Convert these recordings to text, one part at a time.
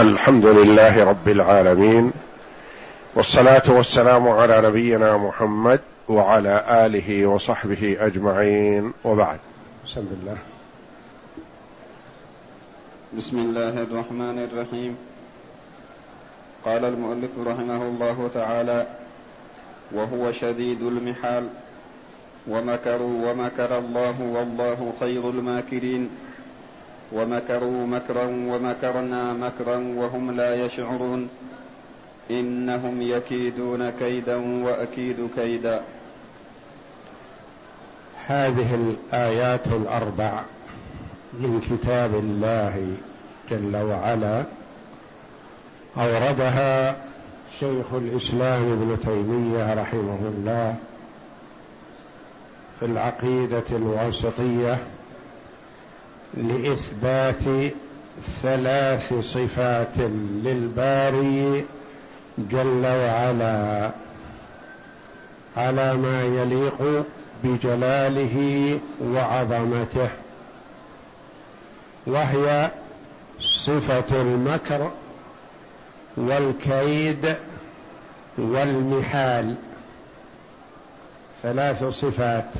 الحمد لله رب العالمين والصلاة والسلام على نبينا محمد وعلى آله وصحبه أجمعين وبعد. بسم الله. بسم الله الرحمن الرحيم. قال المؤلف رحمه الله تعالى وهو شديد المحال ومكروا ومكر الله والله خير الماكرين. ومكروا مكرا ومكرنا مكرا وهم لا يشعرون. إنهم يكيدون كيدا وأكيد كيدا. هذه الآيات الأربع من كتاب الله جل وعلا. أوردها شيخ الإسلام ابن تيمية رحمه الله في العقيدة الواسطية. لإثبات ثلاث صفات للباري جل وعلا على ما يليق بجلاله وعظمته وهي صفة المكر والكيد والمحال. ثلاث صفات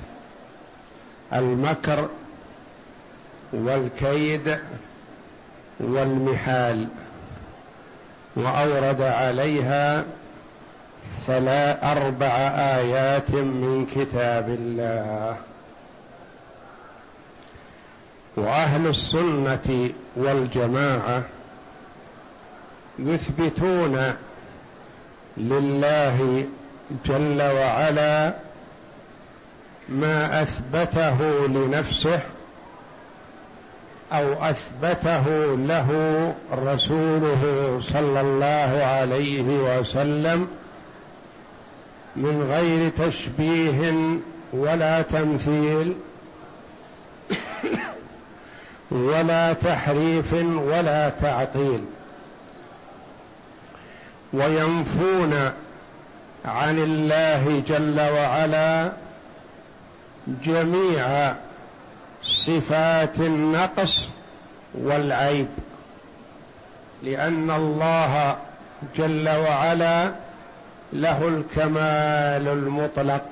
المكر والكيد والمحال وأورد عليها أربع آيات من كتاب الله. وأهل السنة والجماعة يثبتون لله جل وعلا ما أثبته لنفسه أو أثبته له رسوله صلى الله عليه وسلم من غير تشبيه ولا تمثيل ولا تحريف ولا تعطيل. وينفون عن الله جل وعلا جميع صفات النقص والعيب لأن الله جل وعلا له الكمال المطلق.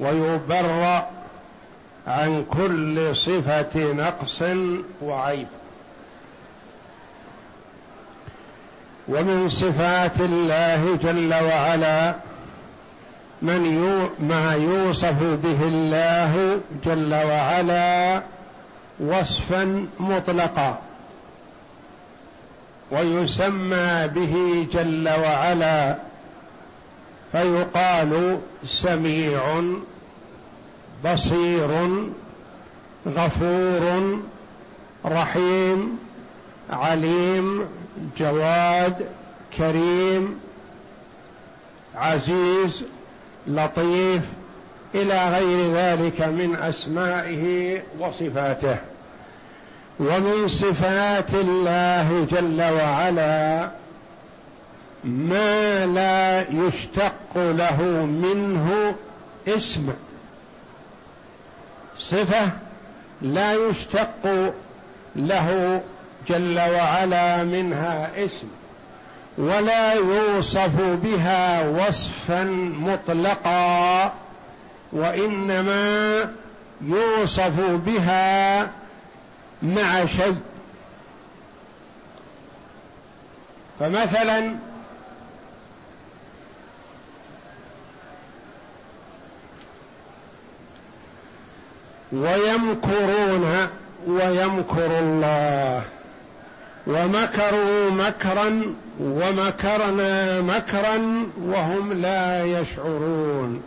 ويبرأ عن كل صفة نقص وعيب. ومن صفات الله جل وعلا من يو ما يوصف به الله جل وعلا وصفا مطلقا. ويسمى به جل وعلا. فيقال سميع بصير غفور رحيم عليم جواد كريم عزيز لطيف إلى غير ذلك من أسمائه وصفاته. ومن صفات الله جل وعلا ما لا يشتق له منه اسم. صفة لا يشتق له جل وعلا منها اسم. ولا يوصف بها وصفا مطلقا وإنما يوصف بها مع شيء. فمثلا ويمكرون ويمكر الله. ومكروا مكرا ومكرنا مكرا وهم لا يشعرون.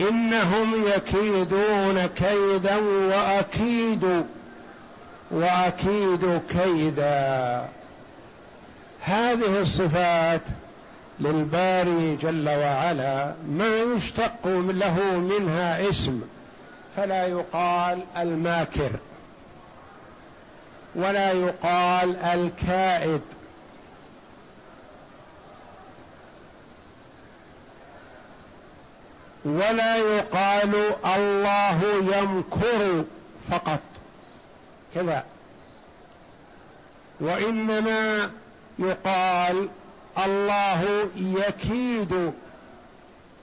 إنهم يكيدون كيدا وأكيد وأكيد كيدا. هذه الصفات للباري جل وعلا ما يشتق له منها اسم فلا يقال الماكر. ولا يقال الكائد. ولا يقال الله يمكر فقط. كذا. وإنما يقال الله يكيد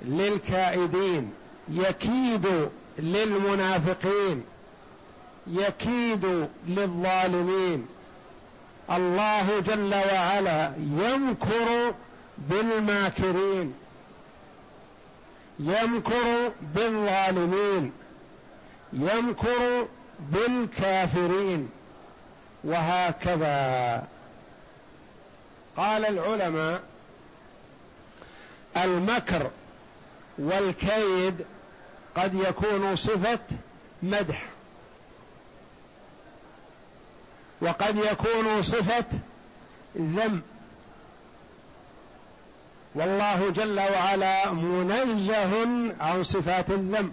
للكائدين يكيد للمنافقين. يكيد للظالمين. الله جل وعلا يمكر بالماكرين. يمكر بالظالمين. يمكر بالكافرين. وهكذا. قال العلماء المكر والكيد قد يكون صفة مدح. وقد يكون صفة ذم. والله جل وعلا منزه عن صفات الذم.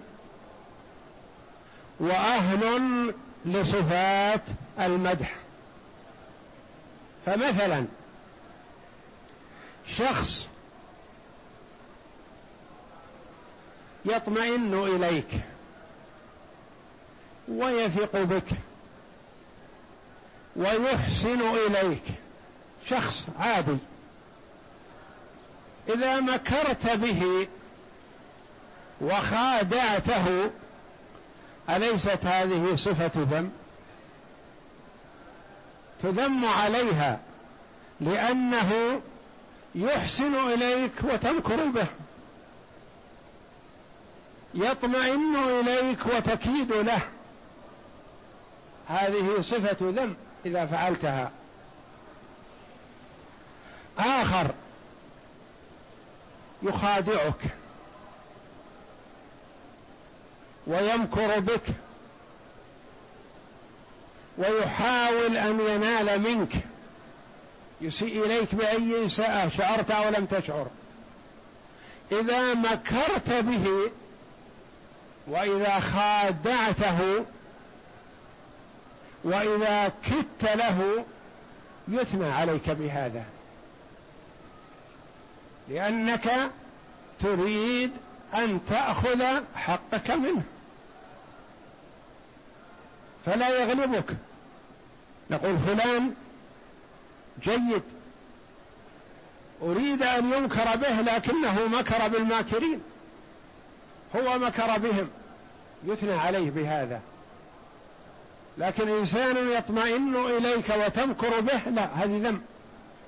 وأهل لصفات المدح. فمثلا شخص يطمئن إليك ويثق بك ويحسن إليك. شخص عادي. إذا مكرت به وخادعته أليست هذه صفة ذم؟ تذم عليها لأنه يحسن إليك وتمكر به. يطمئن إليك وتكيد له. هذه صفة ذم. إذا فعلتها. آخر. يخادعك. ويمكر بك. ويحاول أن ينال منك. يسيء إليك بأي اساءه شعرت أو لم تشعر. إذا مكرت به وإذا خادعته وإذا كدت له يثنى عليك بهذا. لأنك تريد أن تأخذ حقك منه. فلا يغلبك. نقول فلان جيد. أريد أن ينكر به لكنه مكر بالماكرين. هو مكر بهم. يثنى عليه بهذا. لكن إنسان يطمئن إليك وتمكر به لا هذه ذم.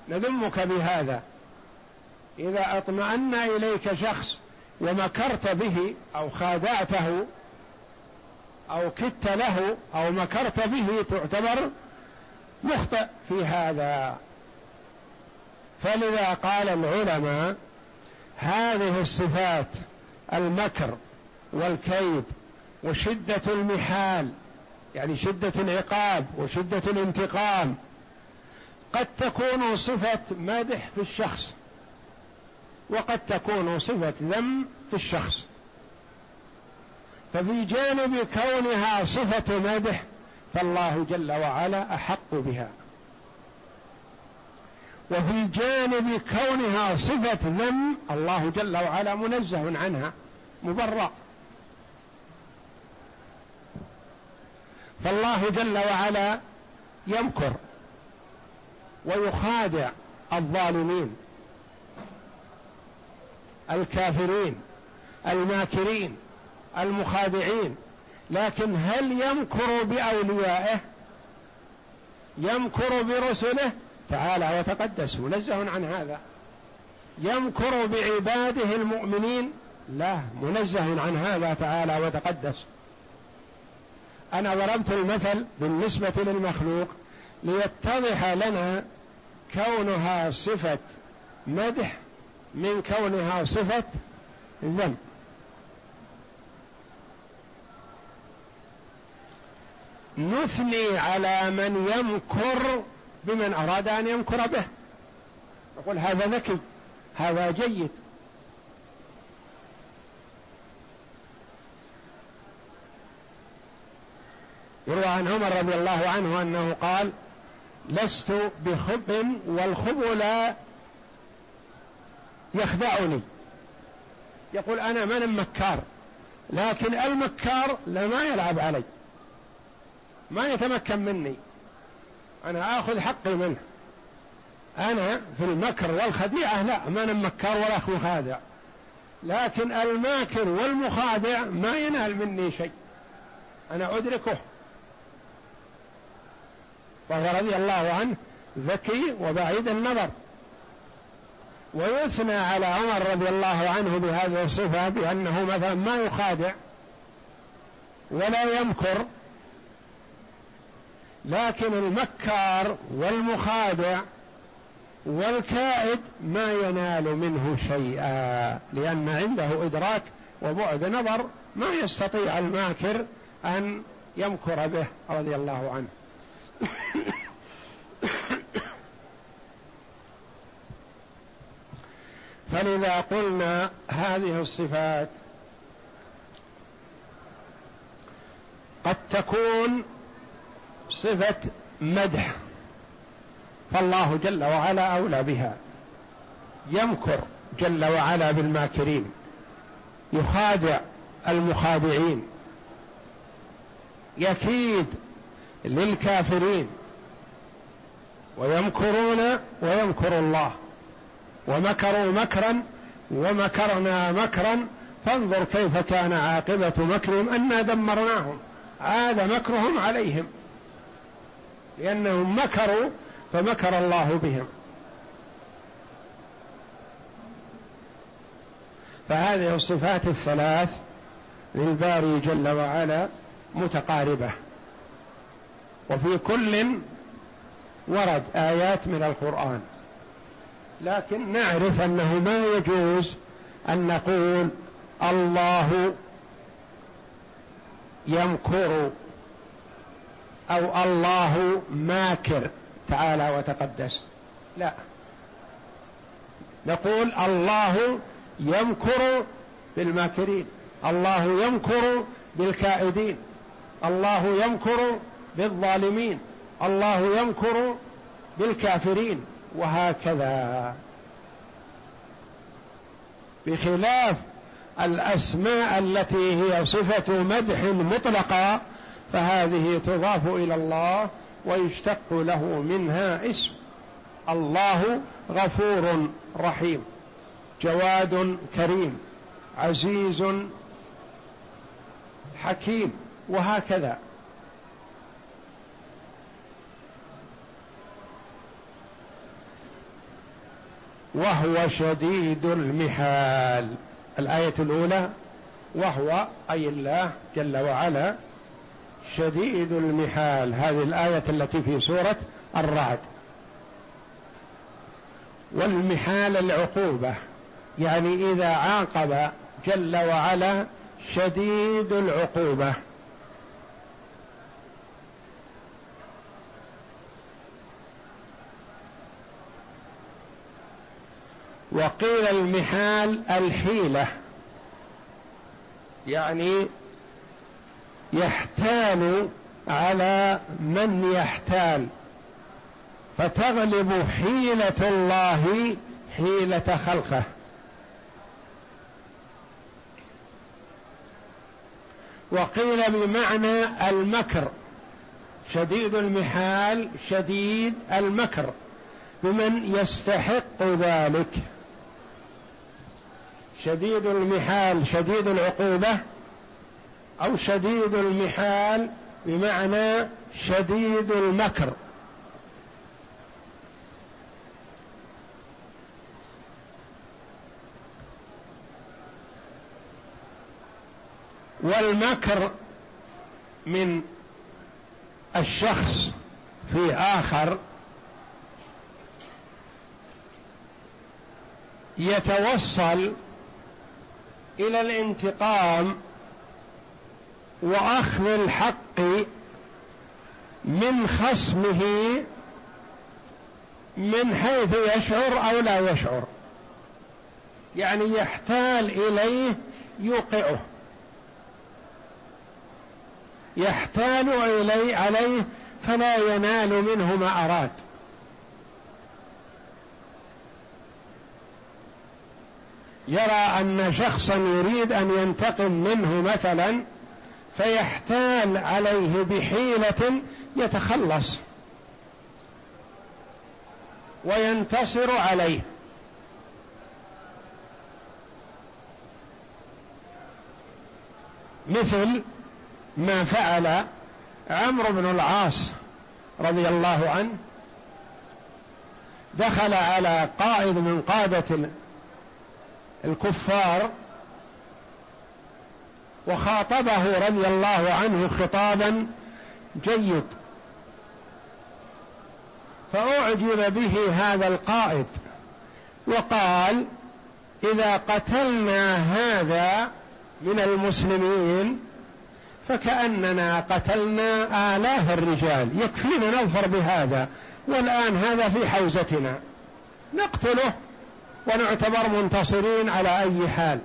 نذمك بهذا. إذا أطمأن إليك شخص ومكرت به أو خادعته أو كدت له أو مكرت به تعتبر مخطئ في هذا. فلذا قال العلماء هذه الصفات المكر والكيد وشدة المحال يعني شدة العقاب وشدة الانتقام. قد تكون صفة مدح في الشخص وقد تكون صفة ذم في الشخص. ففي جانب كونها صفة مدح فالله جل وعلا أحق بها. وفي جانب كونها صفة ذم الله جل وعلا منزه عنها مبرأ. فالله جل وعلا يمكر ويخادع الظالمين الكافرين الماكرين المخادعين لكن هل يمكر بأوليائه؟ يمكر برسله؟ تعالى وتقدس منزه عن هذا. يمكر بعباده المؤمنين؟ لا منزه عن هذا تعالى وتقدس. أنا ضربت المثل بالنسبة للمخلوق ليتضح لنا كونها صفة مدح من كونها صفة ذم نثني على من يمكر بمن أراد أن يمكر به. نقول هذا ذكي هذا جيد. يروى عن عمر رضي الله عنه أنه قال لست بخب والخب لا يخدعني. يقول أنا من مكار لكن المكار لا ما يلعب علي. ما يتمكن مني. أنا آخذ حقي منه. أنا في المكر والخديعة لا ما أنا مكار ولا مخادع لكن الماكر والمخادع ما ينال مني شيء. أنا أدركه. وهو رضي الله عنه ذكي وبعيد النظر. ويثنى على عمر رضي الله عنه بهذه الصفة بأنه مثلا ما يخادع ولا يمكر لكن المكار والمخادع والكائد ما ينال منه شيئا لأن عنده إدراك وبعد نظر ما يستطيع الماكر أن يمكر به رضي الله عنه. فلذا قلنا هذه الصفات قد تكون صفة مدح فالله جل وعلا أولى بها. يمكر جل وعلا بالماكرين يخادع المخادعين يكيد للكافرين ويمكرون ويمكر الله. ومكروا مكرا ومكرنا مكرا. فانظر كيف كان عاقبة مكرهم أنا دمرناهم. عاد مكرهم عليهم. لأنهم مكروا فمكر الله بهم. فهذه الصفات الثلاث للباري جل وعلا متقاربة. وفي كل ورد آيات من القرآن. لكن نعرف أنه ما يجوز أن نقول الله يمكر أو الله ماكر. تعالى وتقدس. لا. نقول الله يمكر بالماكرين. الله يمكر بالكائدين. الله يمكر بالظالمين. الله يمكر بالكافرين. وهكذا. بخلاف الأسماء التي هي صفة مدح مطلقة فهذه تضاف إلى الله ويشتق له منها اسم. الله غفور رحيم. جواد كريم. عزيز حكيم. وهكذا. وهو شديد المحال. الآية الأولى وهو أي الله جل وعلا شديد المحال. هذه الآية التي في سورة الرعد. والمحال العقوبة يعني إذا عاقب جل وعلا شديد العقوبة. وقيل المحال الحيلة. يعني يحتال على من يحتال. فتغلب حيلة الله حيلة خلقه. وقيل بمعنى المكر. شديد المحال شديد المكر. بمن يستحق ذلك. شديد المحال شديد العقوبة أو شديد المحال بمعنى شديد المكر. والمكر من الشخص في آخر يتوصل إلى الانتقام وأخذ الحق من خصمه من حيث يشعر أو لا يشعر. يعني يحتال إليه يوقعه. يحتال إلي عليه فلا ينال منه ما أراد. يرى أن شخصا يريد أن ينتقم منه مثلا فيحتال عليه بحيلة يتخلص. وينتصر عليه. مثل ما فعل عمرو بن العاص رضي الله عنه. دخل على قائد من قادة الكفار وخاطبه رضي الله عنه خطابا جيد. فأعجب به هذا القائد وقال إذا قتلنا هذا من المسلمين فكأننا قتلنا آلاف الرجال. يكفينا نظفر بهذا والآن هذا في حوزتنا. نقتله ونعتبر منتصرين على أي حال.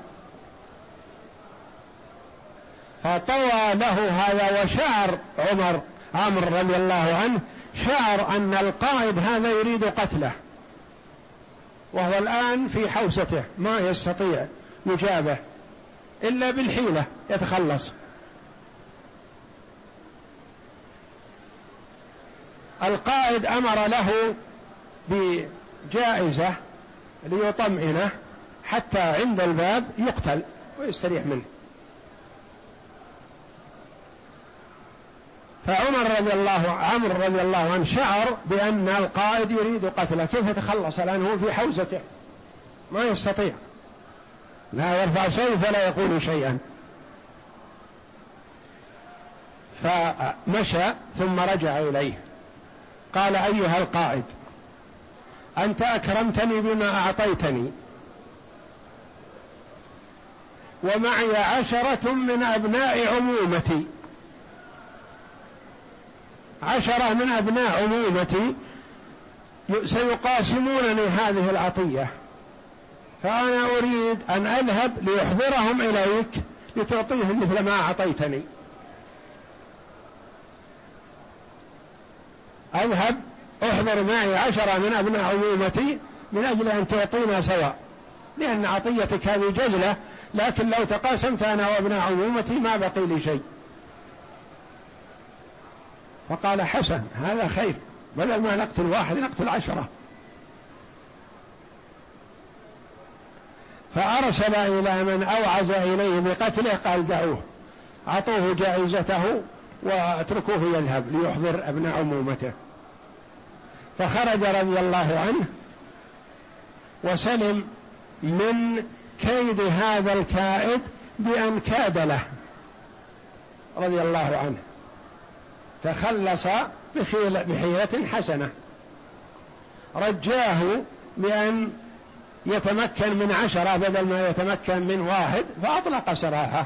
فطوى له هذا وشعر عمر عمرو رضي الله عنه شعر أن القائد هذا يريد قتله. وهو الآن في حوسته ما يستطيع يجابه إلا بالحيلة يتخلص. القائد أمر له بجائزة ليطمئنه حتى عند الباب يقتل ويستريح منه. فعمر رضي الله عمرو رضي الله عنه شعر بأن القائد يريد قتله. كيف يتخلص الآن هو في حوزته؟ ما يستطيع. لا يرفع سيف ولا يقول شيئا. فمشى ثم رجع إليه. قال أيها القائد أنت أكرمتني بما أعطيتني. ومعي عشرة من أبناء عمومتي. عشرة من أبناء عمومتي سيقاسمونني هذه العطية. فأنا أريد أن أذهب ليحضرهم إليك لتعطيهم مثل ما أعطيتني. أذهب احضر معي عشرة من أبناء عمومتي من أجل أن تعطينا سواء لأن عطيتك هذه جزلة لكن لو تقاسمت أنا وأبناء عمومتي ما بقي لي شيء. فقال حسن هذا خير. بدل ما نقتل واحد نقتل عشرة. فأرسل إلى من أوعز إليه بقتله قال دعوه. أعطوه جائزته واتركوه يذهب ليحضر أبناء عمومته فخرج رضي الله عنه وسلم من كيد هذا الكائد بأن كاد له رضي الله عنه. تخلص بحيلة حسنة. رجاه بأن يتمكن من عشرة بدل ما يتمكن من واحد فأطلق سراحة.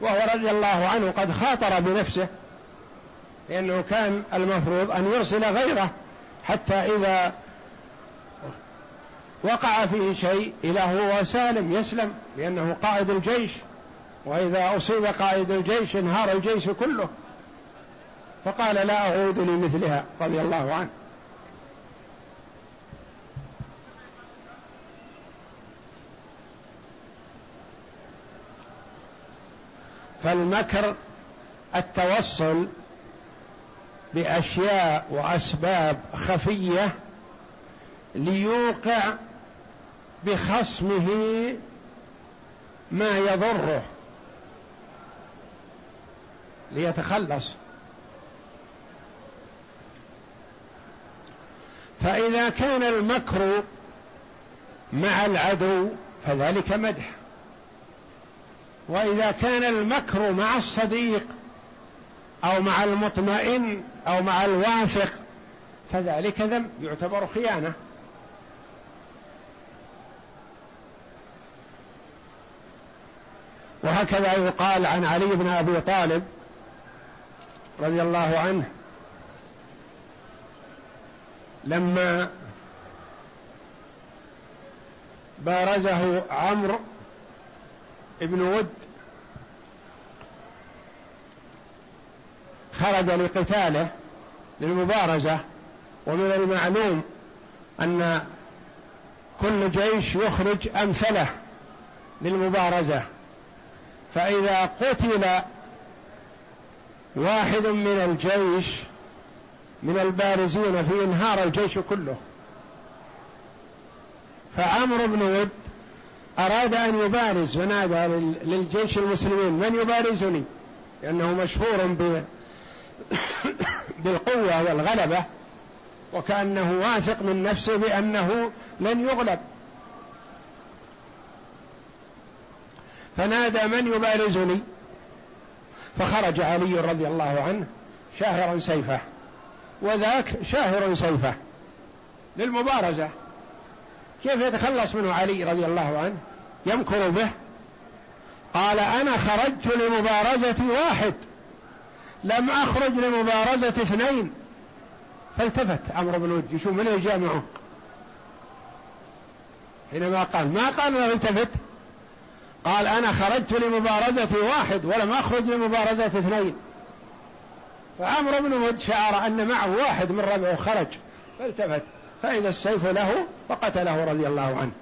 وهو رضي الله عنه قد خاطر بنفسه لأنه كان المفروض أن يرسل غيره. حتى إذا وقع فيه شيء إلى هو سالم يسلم لأنه قائد الجيش وإذا أصيب قائد الجيش انهار الجيش كله. فقال لا أعود لمثلها رضي الله عنه. فالمكر التوصل بأشياء وأسباب خفية ليوقع بخصمه ما يضره ليتخلص. فإذا كان المكر مع العدو فذلك مدح وإذا كان المكر مع الصديق أو مع المطمئن أو مع الواثق فذلك ذنب يعتبر خيانة. وهكذا يقال عن علي بن أبي طالب رضي الله عنه لما بارزه عمرو بن ود خرج لقتاله للمبارزة ومن المعلوم أن كل جيش يخرج أمثله للمبارزة. فإذا قتل واحد من الجيش من البارزين في انهار الجيش كله فعمرو بن ود أراد أن يبارز ونادى للجيش المسلمين. من يبارزني؟ لأنه مشهور بالقوة والغلبة وكأنه واثق من نفسه بأنه لن يغلب. فنادى من يبارزني؟ فخرج علي رضي الله عنه شاهرا سيفه وذاك شاهر سيفه للمبارزة. كيف يتخلص منه علي رضي الله عنه؟ يمكر به. قال أنا خرجت لمبارزة واحد. لم أخرج لمبارزة اثنين. فالتفت عمرو بن ود يشوف من يجامعه حينما قال ما قال له التفت؟ قال أنا خرجت لمبارزة واحد ولم أخرج لمبارزة اثنين. فعمرو بن ود شعر أن معه واحد من ربعه خرج. فالتفت. فإذا السيف له فقتله رضي الله عنه.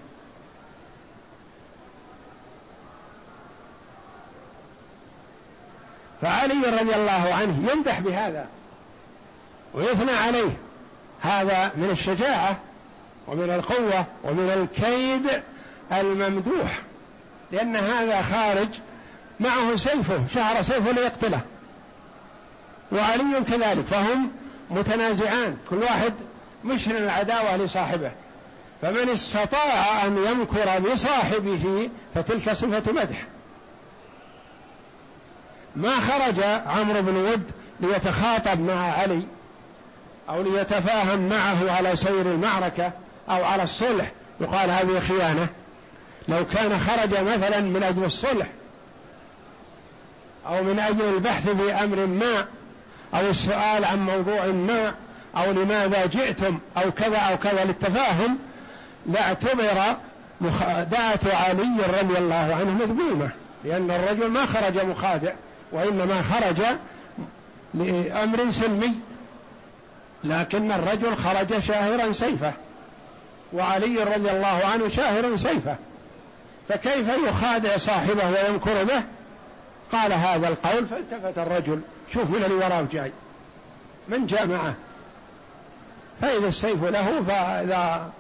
فعلي رضي الله عنه يمدح بهذا ويثنى عليه. هذا من الشجاعة ومن القوة ومن الكيد الممدوح لأن هذا خارج معه سيفه شهر سيفه ليقتله. وعلي كذلك فهم متنازعان كل واحد مشن العداوة لصاحبه. فمن استطاع أن يمكر بصاحبه فتلك صفة مدح. ما خرج عمرو بن ود ليتخاطب مع علي أو ليتفاهم معه على سير المعركة أو على الصلح. يقال هذه خيانة. لو كان خرج مثلا من أجل الصلح أو من أجل البحث في أمر ما أو السؤال عن موضوع ما أو لماذا جئتم أو كذا أو كذا للتفاهم لاعتبر مخادعة علي رضي الله عنه مذمومة لأن الرجل ما خرج مخادع. وإنما خرج لأمر سلمي لكن الرجل خرج شاهرا سيفه وعلي رضي الله عنه شاهر سيفه. فكيف يخادع صاحبه ويمكر به؟ قال هذا القول فالتفت الرجل شوف من اللي وراه جاي من جاء معه؟ فإذا السيف له فإذا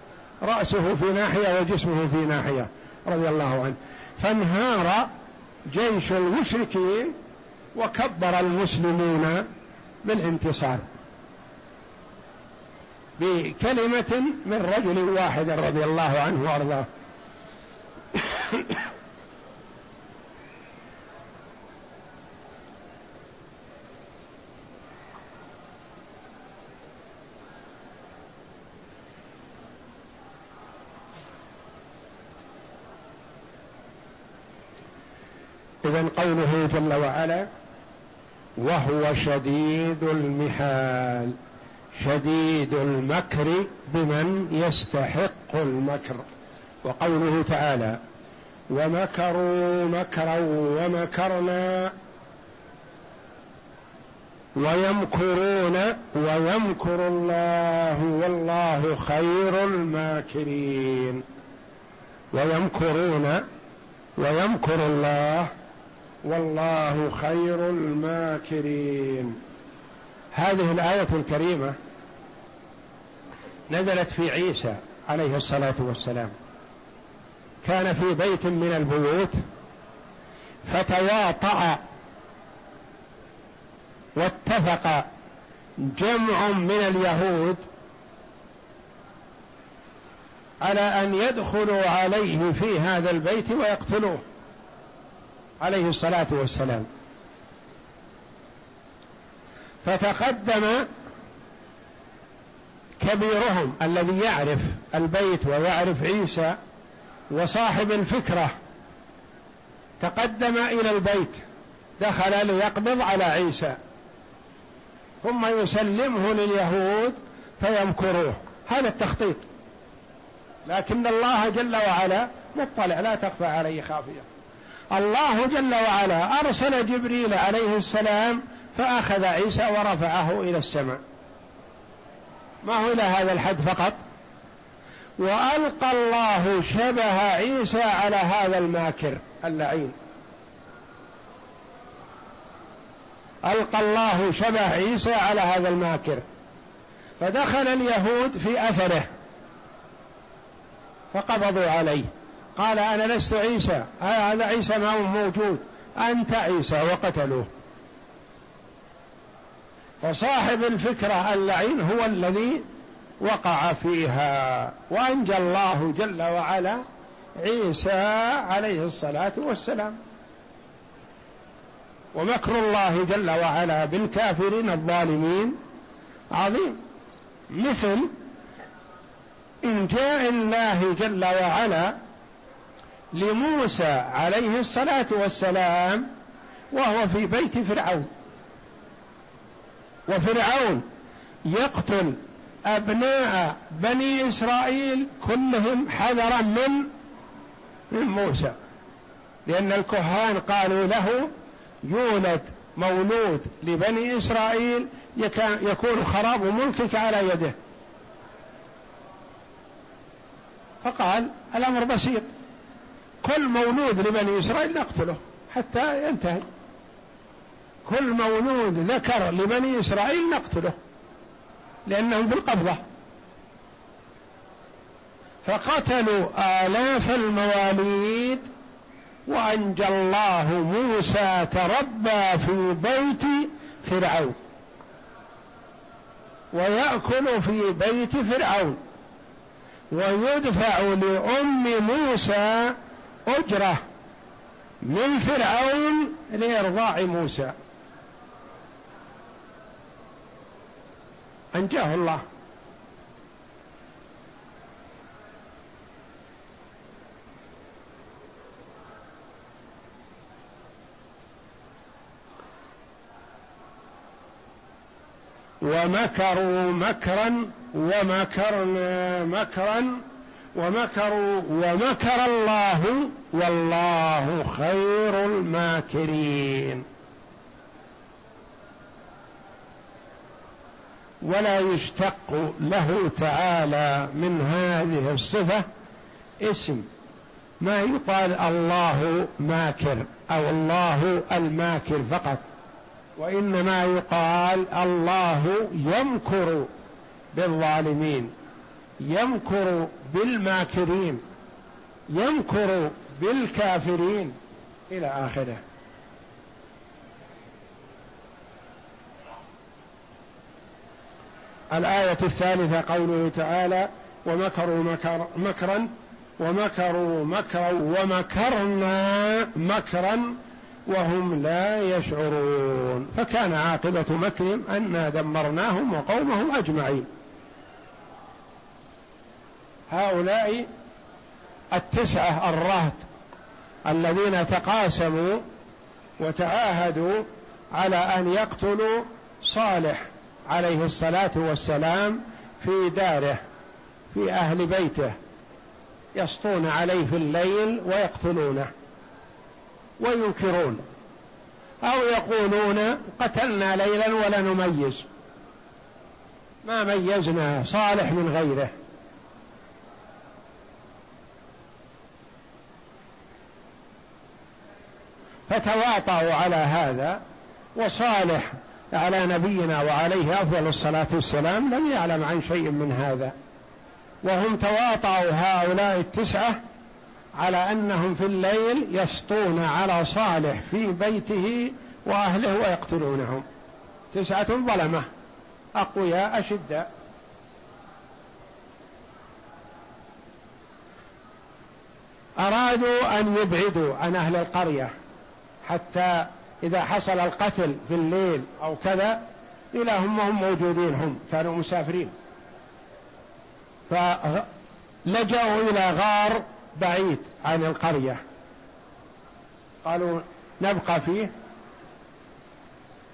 رأسه في ناحية وجسمه في ناحية رضي الله عنه. فانهار جيش المشركين وكبر المسلمون بالانتصار بكلمة من رجل واحد رضي الله عنه وأرضاه. إذا قوله جل وعلا وهو شديد المحال. شديد المكر بمن يستحق المكر. وقوله تعالى ومكروا مكرا ومكرنا ويمكرون ويمكر الله والله خير الماكرين. ويمكرون ويمكر الله والله خير الماكرين. هذه الآية الكريمة نزلت في عيسى عليه الصلاة والسلام. كان في بيت من البيوت فتواطأ واتفق جمع من اليهود على أن يدخلوا عليه في هذا البيت ويقتلوه. عليه الصلاة والسلام. فتقدم كبيرهم الذي يعرف البيت ويعرف عيسى وصاحب الفكرة تقدم إلى البيت دخل ليقبض على عيسى. ثم يسلمه لليهود فيمكروه. هذا التخطيط. لكن الله جل وعلا مطلع لا تخفى عليه خافية. الله جل وعلا أرسل جبريل عليه السلام فأخذ عيسى ورفعه إلى السماء. ما هو إلى هذا الحد فقط؟ وألقى الله شبه عيسى على هذا الماكر اللعين. ألقى الله شبه عيسى على هذا الماكر. فدخل اليهود في أثره. فقبضوا عليه. قال أنا لست عيسى. هذا عيسى ما هو موجود. أنت عيسى وقتلوه. فصاحب الفكرة اللعين هو الذي وقع فيها. وأنجى الله جل وعلا عيسى عليه الصلاة والسلام. ومكر الله جل وعلا بالكافرين الظالمين عظيم. مثل إنجاء الله جل وعلا لموسى عليه الصلاة والسلام وهو في بيت فرعون. وفرعون يقتل أبناء بني إسرائيل كلهم حذرا من من موسى لأن الكهان قالوا له يولد مولود لبني إسرائيل يكون خراب ملكك على يده. فقال الأمر بسيط كل مولود لبني إسرائيل نقتله حتى ينتهي. كل مولود ذكر لبني إسرائيل نقتله لأنهم بالقبضة. فقتلوا آلاف المواليد وأنجى الله موسى تربى في بيت فرعون. ويأكل في بيت فرعون. ويدفع لأم موسى أجرة من فرعون لإرضاع موسى. أنجاه الله. ومكروا مكرا ومكرنا مكرا ومكروا ومكر الله والله خير الماكرين. ولا يشتق له تعالى من هذه الصفة اسم. ما يقال الله ماكر أو الله الماكر فقط. وإنما يقال الله يمكر بالظالمين. يمكر بالماكرين يمكر بالكافرين إلى آخره. الآية الثالثة قوله تعالى ومكروا مكر مكرا ومكروا مكرا ومكرنا مكرا وهم لا يشعرون. فكان عاقبة مكرهم أنا دمرناهم وقومهم أجمعين. هؤلاء التسعة الرهط الذين تقاسموا وتعاهدوا على أن يقتلوا صالح عليه الصلاة والسلام في داره في أهل بيته يسطون عليه في الليل ويقتلونه وينكرون أو يقولون قتلنا ليلا ولا نميز ما ميزنا صالح من غيره. فتواطؤوا على هذا وصالح على نبينا وعليه أفضل الصلاة والسلام لم يعلم عن شيء من هذا. وهم تواطؤوا هؤلاء التسعة على أنهم في الليل يسطون على صالح في بيته وأهله ويقتلونهم. تسعة ظلمة أقوياء أشداء. أرادوا أن يبعدوا عن أهل القرية. حتى إذا حصل القتل في الليل أو كذا إلى هم هم موجودين هم كانوا مسافرين. فلجأوا إلى غار بعيد عن القرية. قالوا نبقى فيه.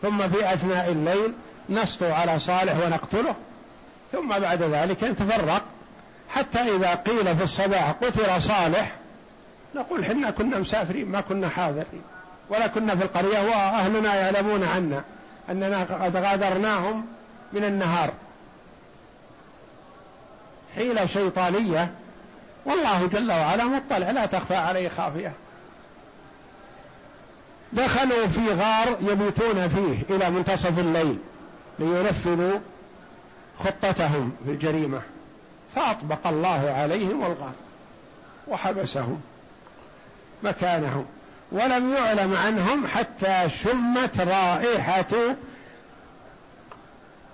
ثم في أثناء الليل نسطو على صالح ونقتله. ثم بعد ذلك نتفرق. حتى إذا قيل في الصباح قتل صالح نقول حنا كنا مسافرين ما كنا حاضرين. ولا كنا في القرية وأهلنا يعلمون عنا أننا قد غادرناهم من النهار. حيلة شيطانية. والله جل وعلا مطلع لا تخفى عليه خافية. دخلوا في غار يبيتون فيه إلى منتصف الليل لينفذوا خطتهم في الجريمة فأطبق الله عليهم والغار وحبسهم مكانهم. ولم يعلم عنهم حتى شمت رائحة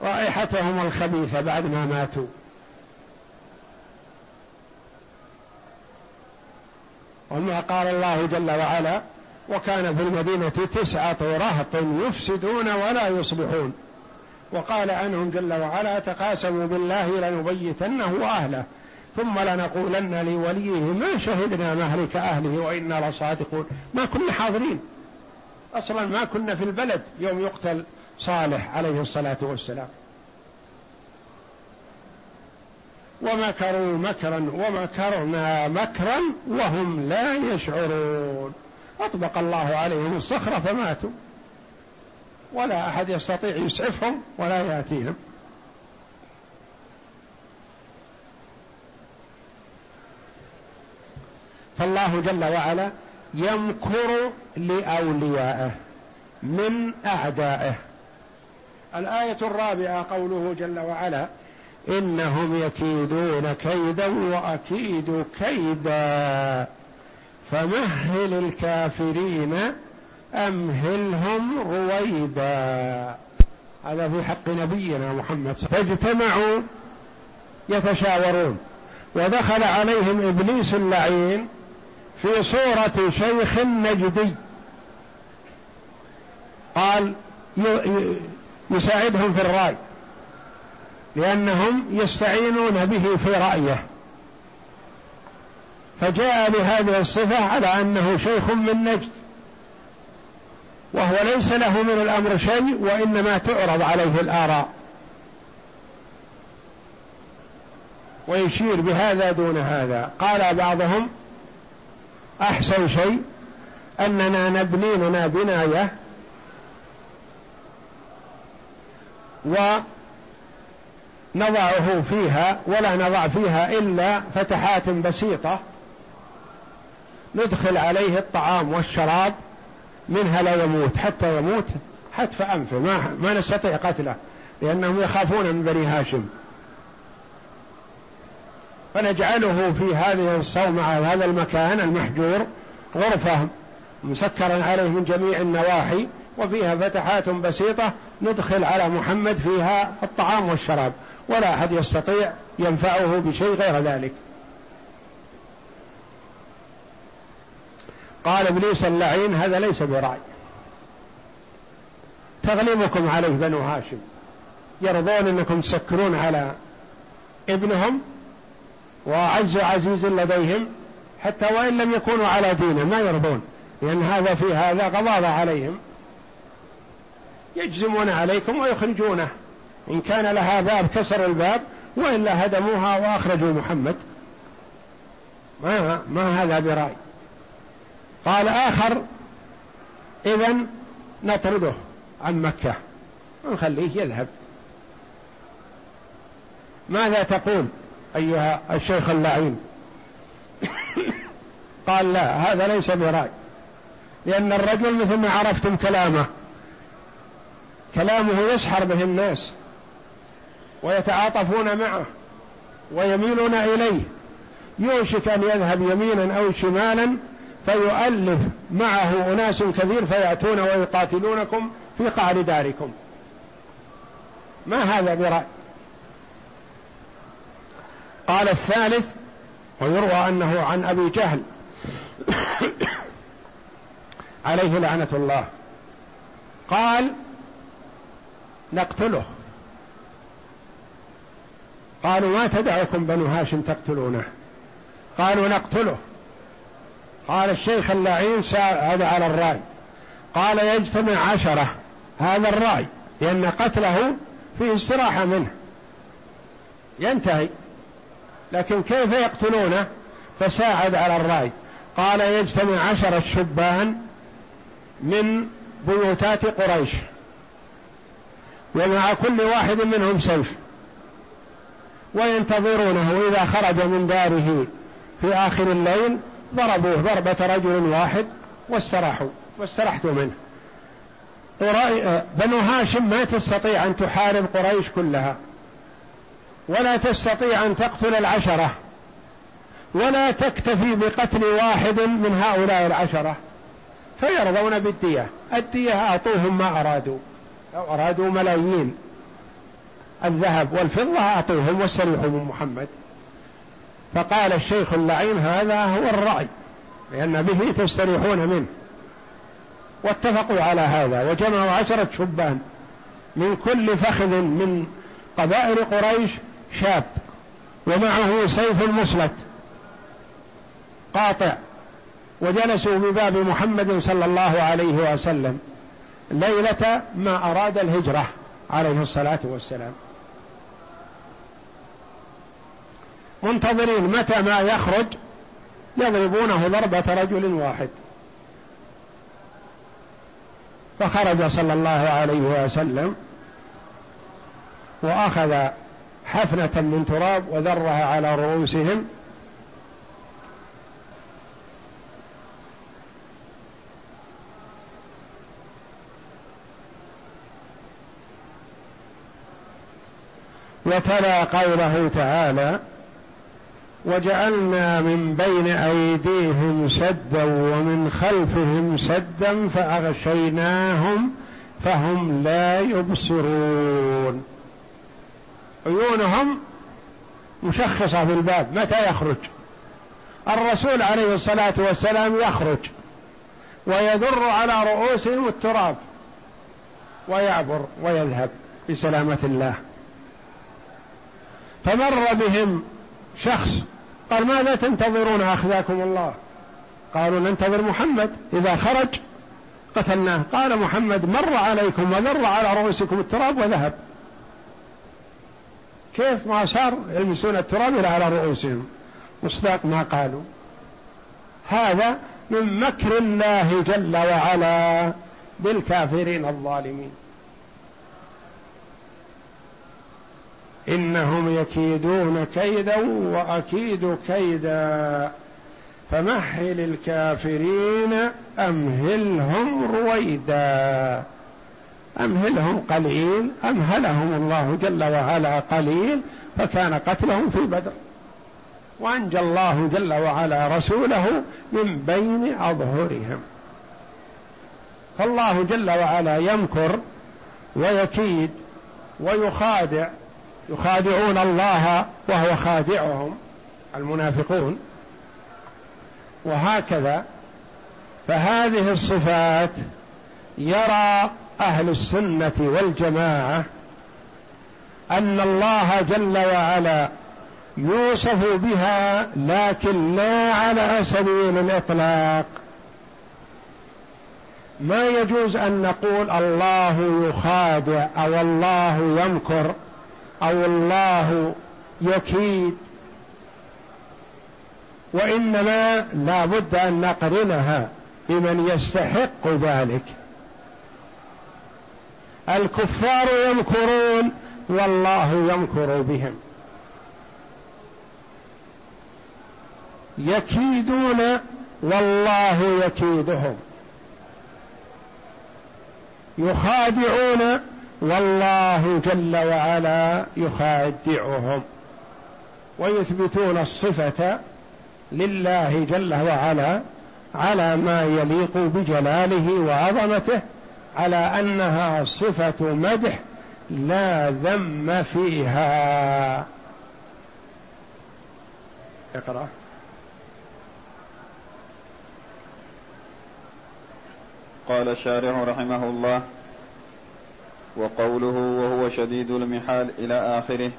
رائحتهم الخبيثة بعد ما ماتوا. وما قال الله جل وعلا وكان في المدينة تسعة رهط يفسدون ولا يصلحون وقال عنهم جل وعلا تقاسموا بالله لنبيتنه وأهله. ثم لنقولن لوليه ما شهدنا مهلك أهله وإنا لصادقون. ما كنا حاضرين. أصلا ما كنا في البلد يوم يقتل صالح عليه الصلاة والسلام. ومكروا مكرا ومكرنا مكرا وهم لا يشعرون. أطبق الله عليهم الصخرة فماتوا. ولا أحد يستطيع يسعفهم ولا يأتيهم. فالله جل وعلا يمكر لأوليائه من أعدائه. الآية الرابعة قوله جل وعلا إنهم يكيدون كيدا وأكيد كيدا فمهل الكافرين أمهلهم رويدا. هذا في حق نبينا محمد فاجتمعوا يتشاورون ودخل عليهم إبليس اللعين في صورة شيخ نجدي. قال يساعدهم في الرأي لأنهم يستعينون به في رأيه. فجاء بهذه الصفة على أنه شيخ من نجد وهو ليس له من الأمر شيء وإنما تعرض عليه الآراء. ويشير بهذا دون هذا. قال بعضهم أحسن شيء أننا نبني لنا بناية ونضعه فيها ولا نضع فيها إلا فتحات بسيطة ندخل عليه الطعام والشراب منها لا يموت حتى يموت حتف أنفه ما, ما نستطيع قتله لأنهم يخافون من بني هاشم. فنجعله في هذه الصومعة هذا المكان المحجور غرفة مسكرا عليه من جميع النواحي وفيها فتحات بسيطة ندخل على محمد فيها الطعام والشراب. ولا أحد يستطيع ينفعه بشيء غير ذلك. قال إبليس اللعين هذا ليس برأي. تغلبكم عليه بنو هاشم. يرضون أنكم تسكرون على ابنهم وأعز عزيز لديهم حتى وإن لم يكونوا على دينه ما يرضون لأن هذا في هذا غضاضة عليهم. يجزمون عليكم ويخرجونه. إن كان لها باب كسر الباب وإلا هدموها وأخرجوا محمد. ما ما هذا برأي؟ قال آخر إذا نطرده عن مكة. ونخليه يذهب. ماذا تقول؟ أيها الشيخ اللعين. قال لا هذا ليس برأي. لأن الرجل مثل ما عرفتم كلامه. كلامه يسحر به الناس ويتعاطفون معه ويميلون إليه. يوشك أن يذهب يمينا أو شمالا فيؤلف معه أناس كثير فيأتون ويقاتلونكم في قعر داركم. ما هذا برأي؟ قال الثالث ويروى أنه عن أبي جهل عليه لعنة الله. قال نقتله. قالوا ما تدعكم بنو هاشم تقتلونه؟ قالوا نقتله. قال الشيخ اللعين ساعد على الرأي. قال يجتمع عشرة هذا الرأي لأن قتله فيه استراحة منه. ينتهي. لكن كيف يقتلونه؟ فساعد على الرأي. قال يجتمع عشرة شبان من بيوتات قريش. ومع كل واحد منهم سيف وينتظرونه إذا خرج من داره في آخر الليل ضربوه ضربة رجل واحد واستراحوا واسترحتوا منه. بنو هاشم ما تستطيع أن تحارب قريش كلها. ولا تستطيع أن تقتل العشرة ولا تكتفي بقتل واحد من هؤلاء العشرة فيرضون بالدية. الدية أعطوهم ما أرادوا. لو أرادوا ملايين. الذهب والفضة أعطوهم واستريحوا من محمد. فقال الشيخ اللعين هذا هو الرأي لأن به تستريحون منه. واتفقوا على هذا وجمعوا عشرة شبان من كل فخذ من قبائل قريش شاب ومعه سيف مسلت قاطع وجلسوا بباب محمد صلى الله عليه وسلم ليلة ما أراد الهجرة عليه الصلاة والسلام. منتظرين متى ما يخرج يضربونه ضربة رجل واحد. فخرج صلى الله عليه وسلم وأخذ حفنة من تراب وذرها على رؤوسهم. وتلا قوله تعالى وجعلنا من بين أيديهم سدا ومن خلفهم سدا فأغشيناهم فهم لا يبصرون. عيونهم مشخصة في الباب متى يخرج؟ الرسول عليه الصلاة والسلام يخرج ويذر على رؤوسهم التراب ويعبر ويذهب بسلامة الله. فمر بهم شخص قال ماذا تنتظرون أخذاكم الله؟ قالوا ننتظر محمد إذا خرج قتلناه. قال محمد مر عليكم وذر على رؤوسكم التراب وذهب. كيف ما صار يلمسون التراب إلى على رؤوسهم؟ مصداق ما قالوا. هذا من مكر الله جل وعلا بالكافرين الظالمين. إنهم يكيدون كيدا وأكيد كيدا. فمهل الكافرين أمهلهم رويدا. أمهلهم قليل أمهلهم الله جل وعلا قليل فكان قتلهم في بدر. وأنجى الله جل وعلا رسوله من بين أظهرهم. فالله جل وعلا يمكر ويكيد ويخادع. يخادعون الله وهو خادعهم المنافقون. وهكذا فهذه الصفات يرى أهل السنة والجماعة أن الله جل وعلا يوصف بها لكن لا على سبيل الإطلاق. ما يجوز أن نقول الله يخادع أو الله يمكر أو الله يكيد. وإنما لا بد أن نقرنها بمن يستحق ذلك. الكفار يمكرون والله يمكر بهم. يكيدون والله يكيدهم. يخادعون والله جل وعلا يخادعهم. ويثبتون الصفة لله جل وعلا على ما يليق بجلاله وعظمته على أنها صفة مدح لا ذم فيها. اقرأ. قال الشارع رحمه الله وقوله وهو شديد المحال إلى آخره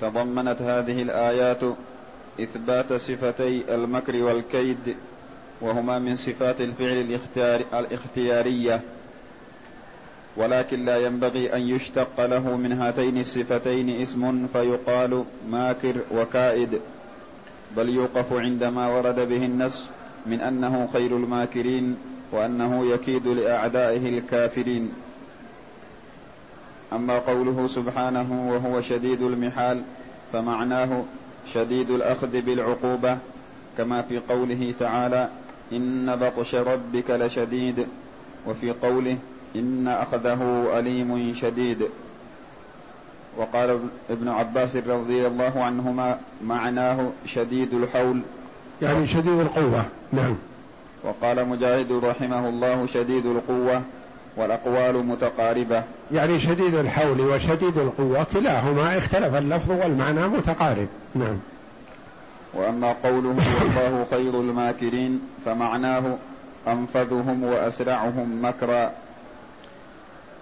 تضمنت هذه الآيات إثبات صفتي المكر والكيد وهما من صفات الفعل الاختيار الاختيارية. ولكن لا ينبغي أن يشتق له من هاتين الصفتين اسم فيقال ماكر وكائد بل يوقف عندما ورد به النص من أنه خير الماكرين وأنه يكيد لأعدائه الكافرين. أما قوله سبحانه وهو شديد المحال فمعناه شديد الأخذ بالعقوبة كما في قوله تعالى إن بطش ربك لشديد وفي قوله إن أخذه أليم شديد. وقال ابن عباس رضي الله عنهما معناه شديد الحول. يعني شديد القوة. نعم. وقال مجاهد رحمه الله شديد القوة والأقوال متقاربة. يعني شديد الحول وشديد القوة كلاهما اختلف اللفظ والمعنى متقارب. نعم. وأما قوله والله خير الماكرين فمعناه أنفذهم وأسرعهم مكرا.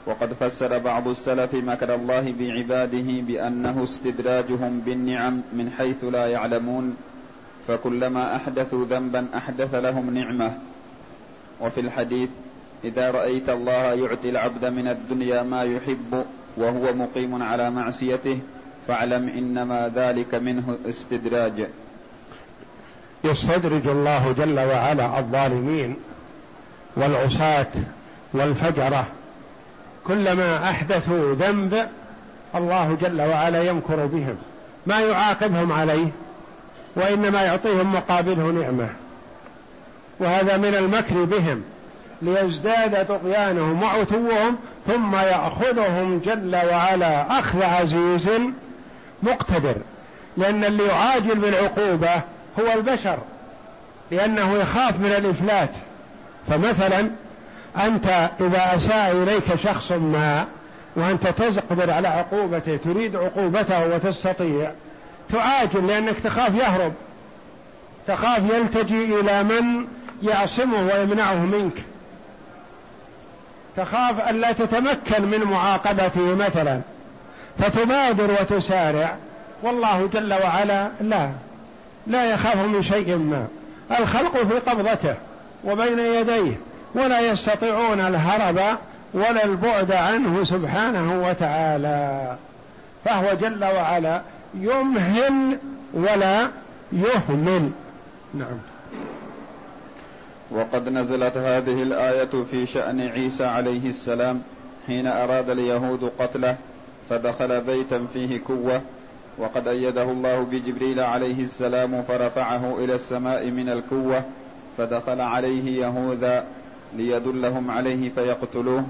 وقد فسر بعض السلف مكر الله بعباده بأنه استدراجهم بالنعم من حيث لا يعلمون فكلما أحدثوا ذنبا أحدث لهم نعمة. وفي الحديث إذا رأيت الله يعطي العبد من الدنيا ما يحب وهو مقيم على معصيته فاعلم إنما ذلك منه استدراج. يستدرج الله جل وعلا الظالمين والعصاة والفجرة. كلما أحدثوا ذنب الله جل وعلا يمكر بهم. ما يعاقبهم عليه وإنما يعطيهم مقابله نعمة. وهذا من المكر بهم ليزداد طغيانهم وعتوهم ثم يأخذهم جل وعلا أخذ عزيز مقتدر. لأن اللي يعاجل بالعقوبة هو البشر لأنه يخاف من الإفلات. فمثلا أنت إذا أساء إليك شخص ما وأنت تقدر على عقوبته تريد عقوبته وتستطيع تعاجل لأنك تخاف يهرب. تخاف يلتجي إلى من يعصمه ويمنعه منك. تخاف ألا تتمكن من معاقبته مثلا. فتبادر وتسارع. والله جل وعلا لا. لا يخاف من شيء ما. الخلق في قبضته وبين يديه ولا يستطيعون الهرب ولا البعد عنه سبحانه وتعالى. فهو جل وعلا يمهل ولا يهمل. نعم. وقد نزلت هذه الآية في شأن عيسى عليه السلام حين أراد اليهود قتله فدخل بيتا فيه كوة وقد أيده الله بجبريل عليه السلام فرفعه إلى السماء من الكوة فدخل عليه يهوذا ليدلهم عليه فيقتلوه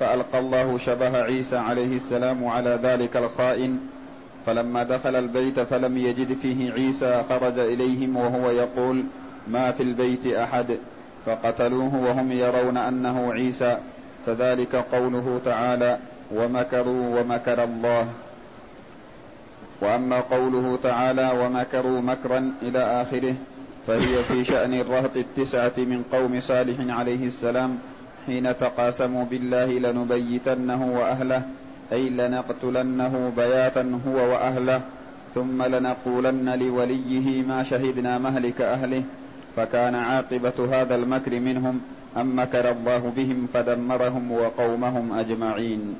فألقى الله شبه عيسى عليه السلام على ذلك الخائن فلما دخل البيت فلم يجد فيه عيسى خرج إليهم وهو يقول ما في البيت أحد؟ فقتلوه وهم يرون أنه عيسى فذلك قوله تعالى ومكروا ومكر الله. وأما قوله تعالى ومكروا مكرا إلى آخره فهي في شأن الرهط التسعة من قوم صالح عليه السلام حين تقاسموا بالله لنبيتنه وأهله أي لنقتلنه بياتا هو وأهله ثم لنقولن لوليه ما شهدنا مهلك أهله فكان عاقبة هذا المكر منهم ان مكر الله بهم فدمرهم وقومهم أجمعين.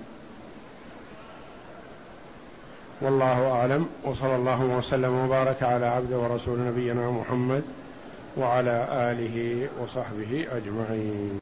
والله أعلم وصلى الله وسلم وبارك على عبد ورسول نبينا محمد وعلى آله وصحبه أجمعين.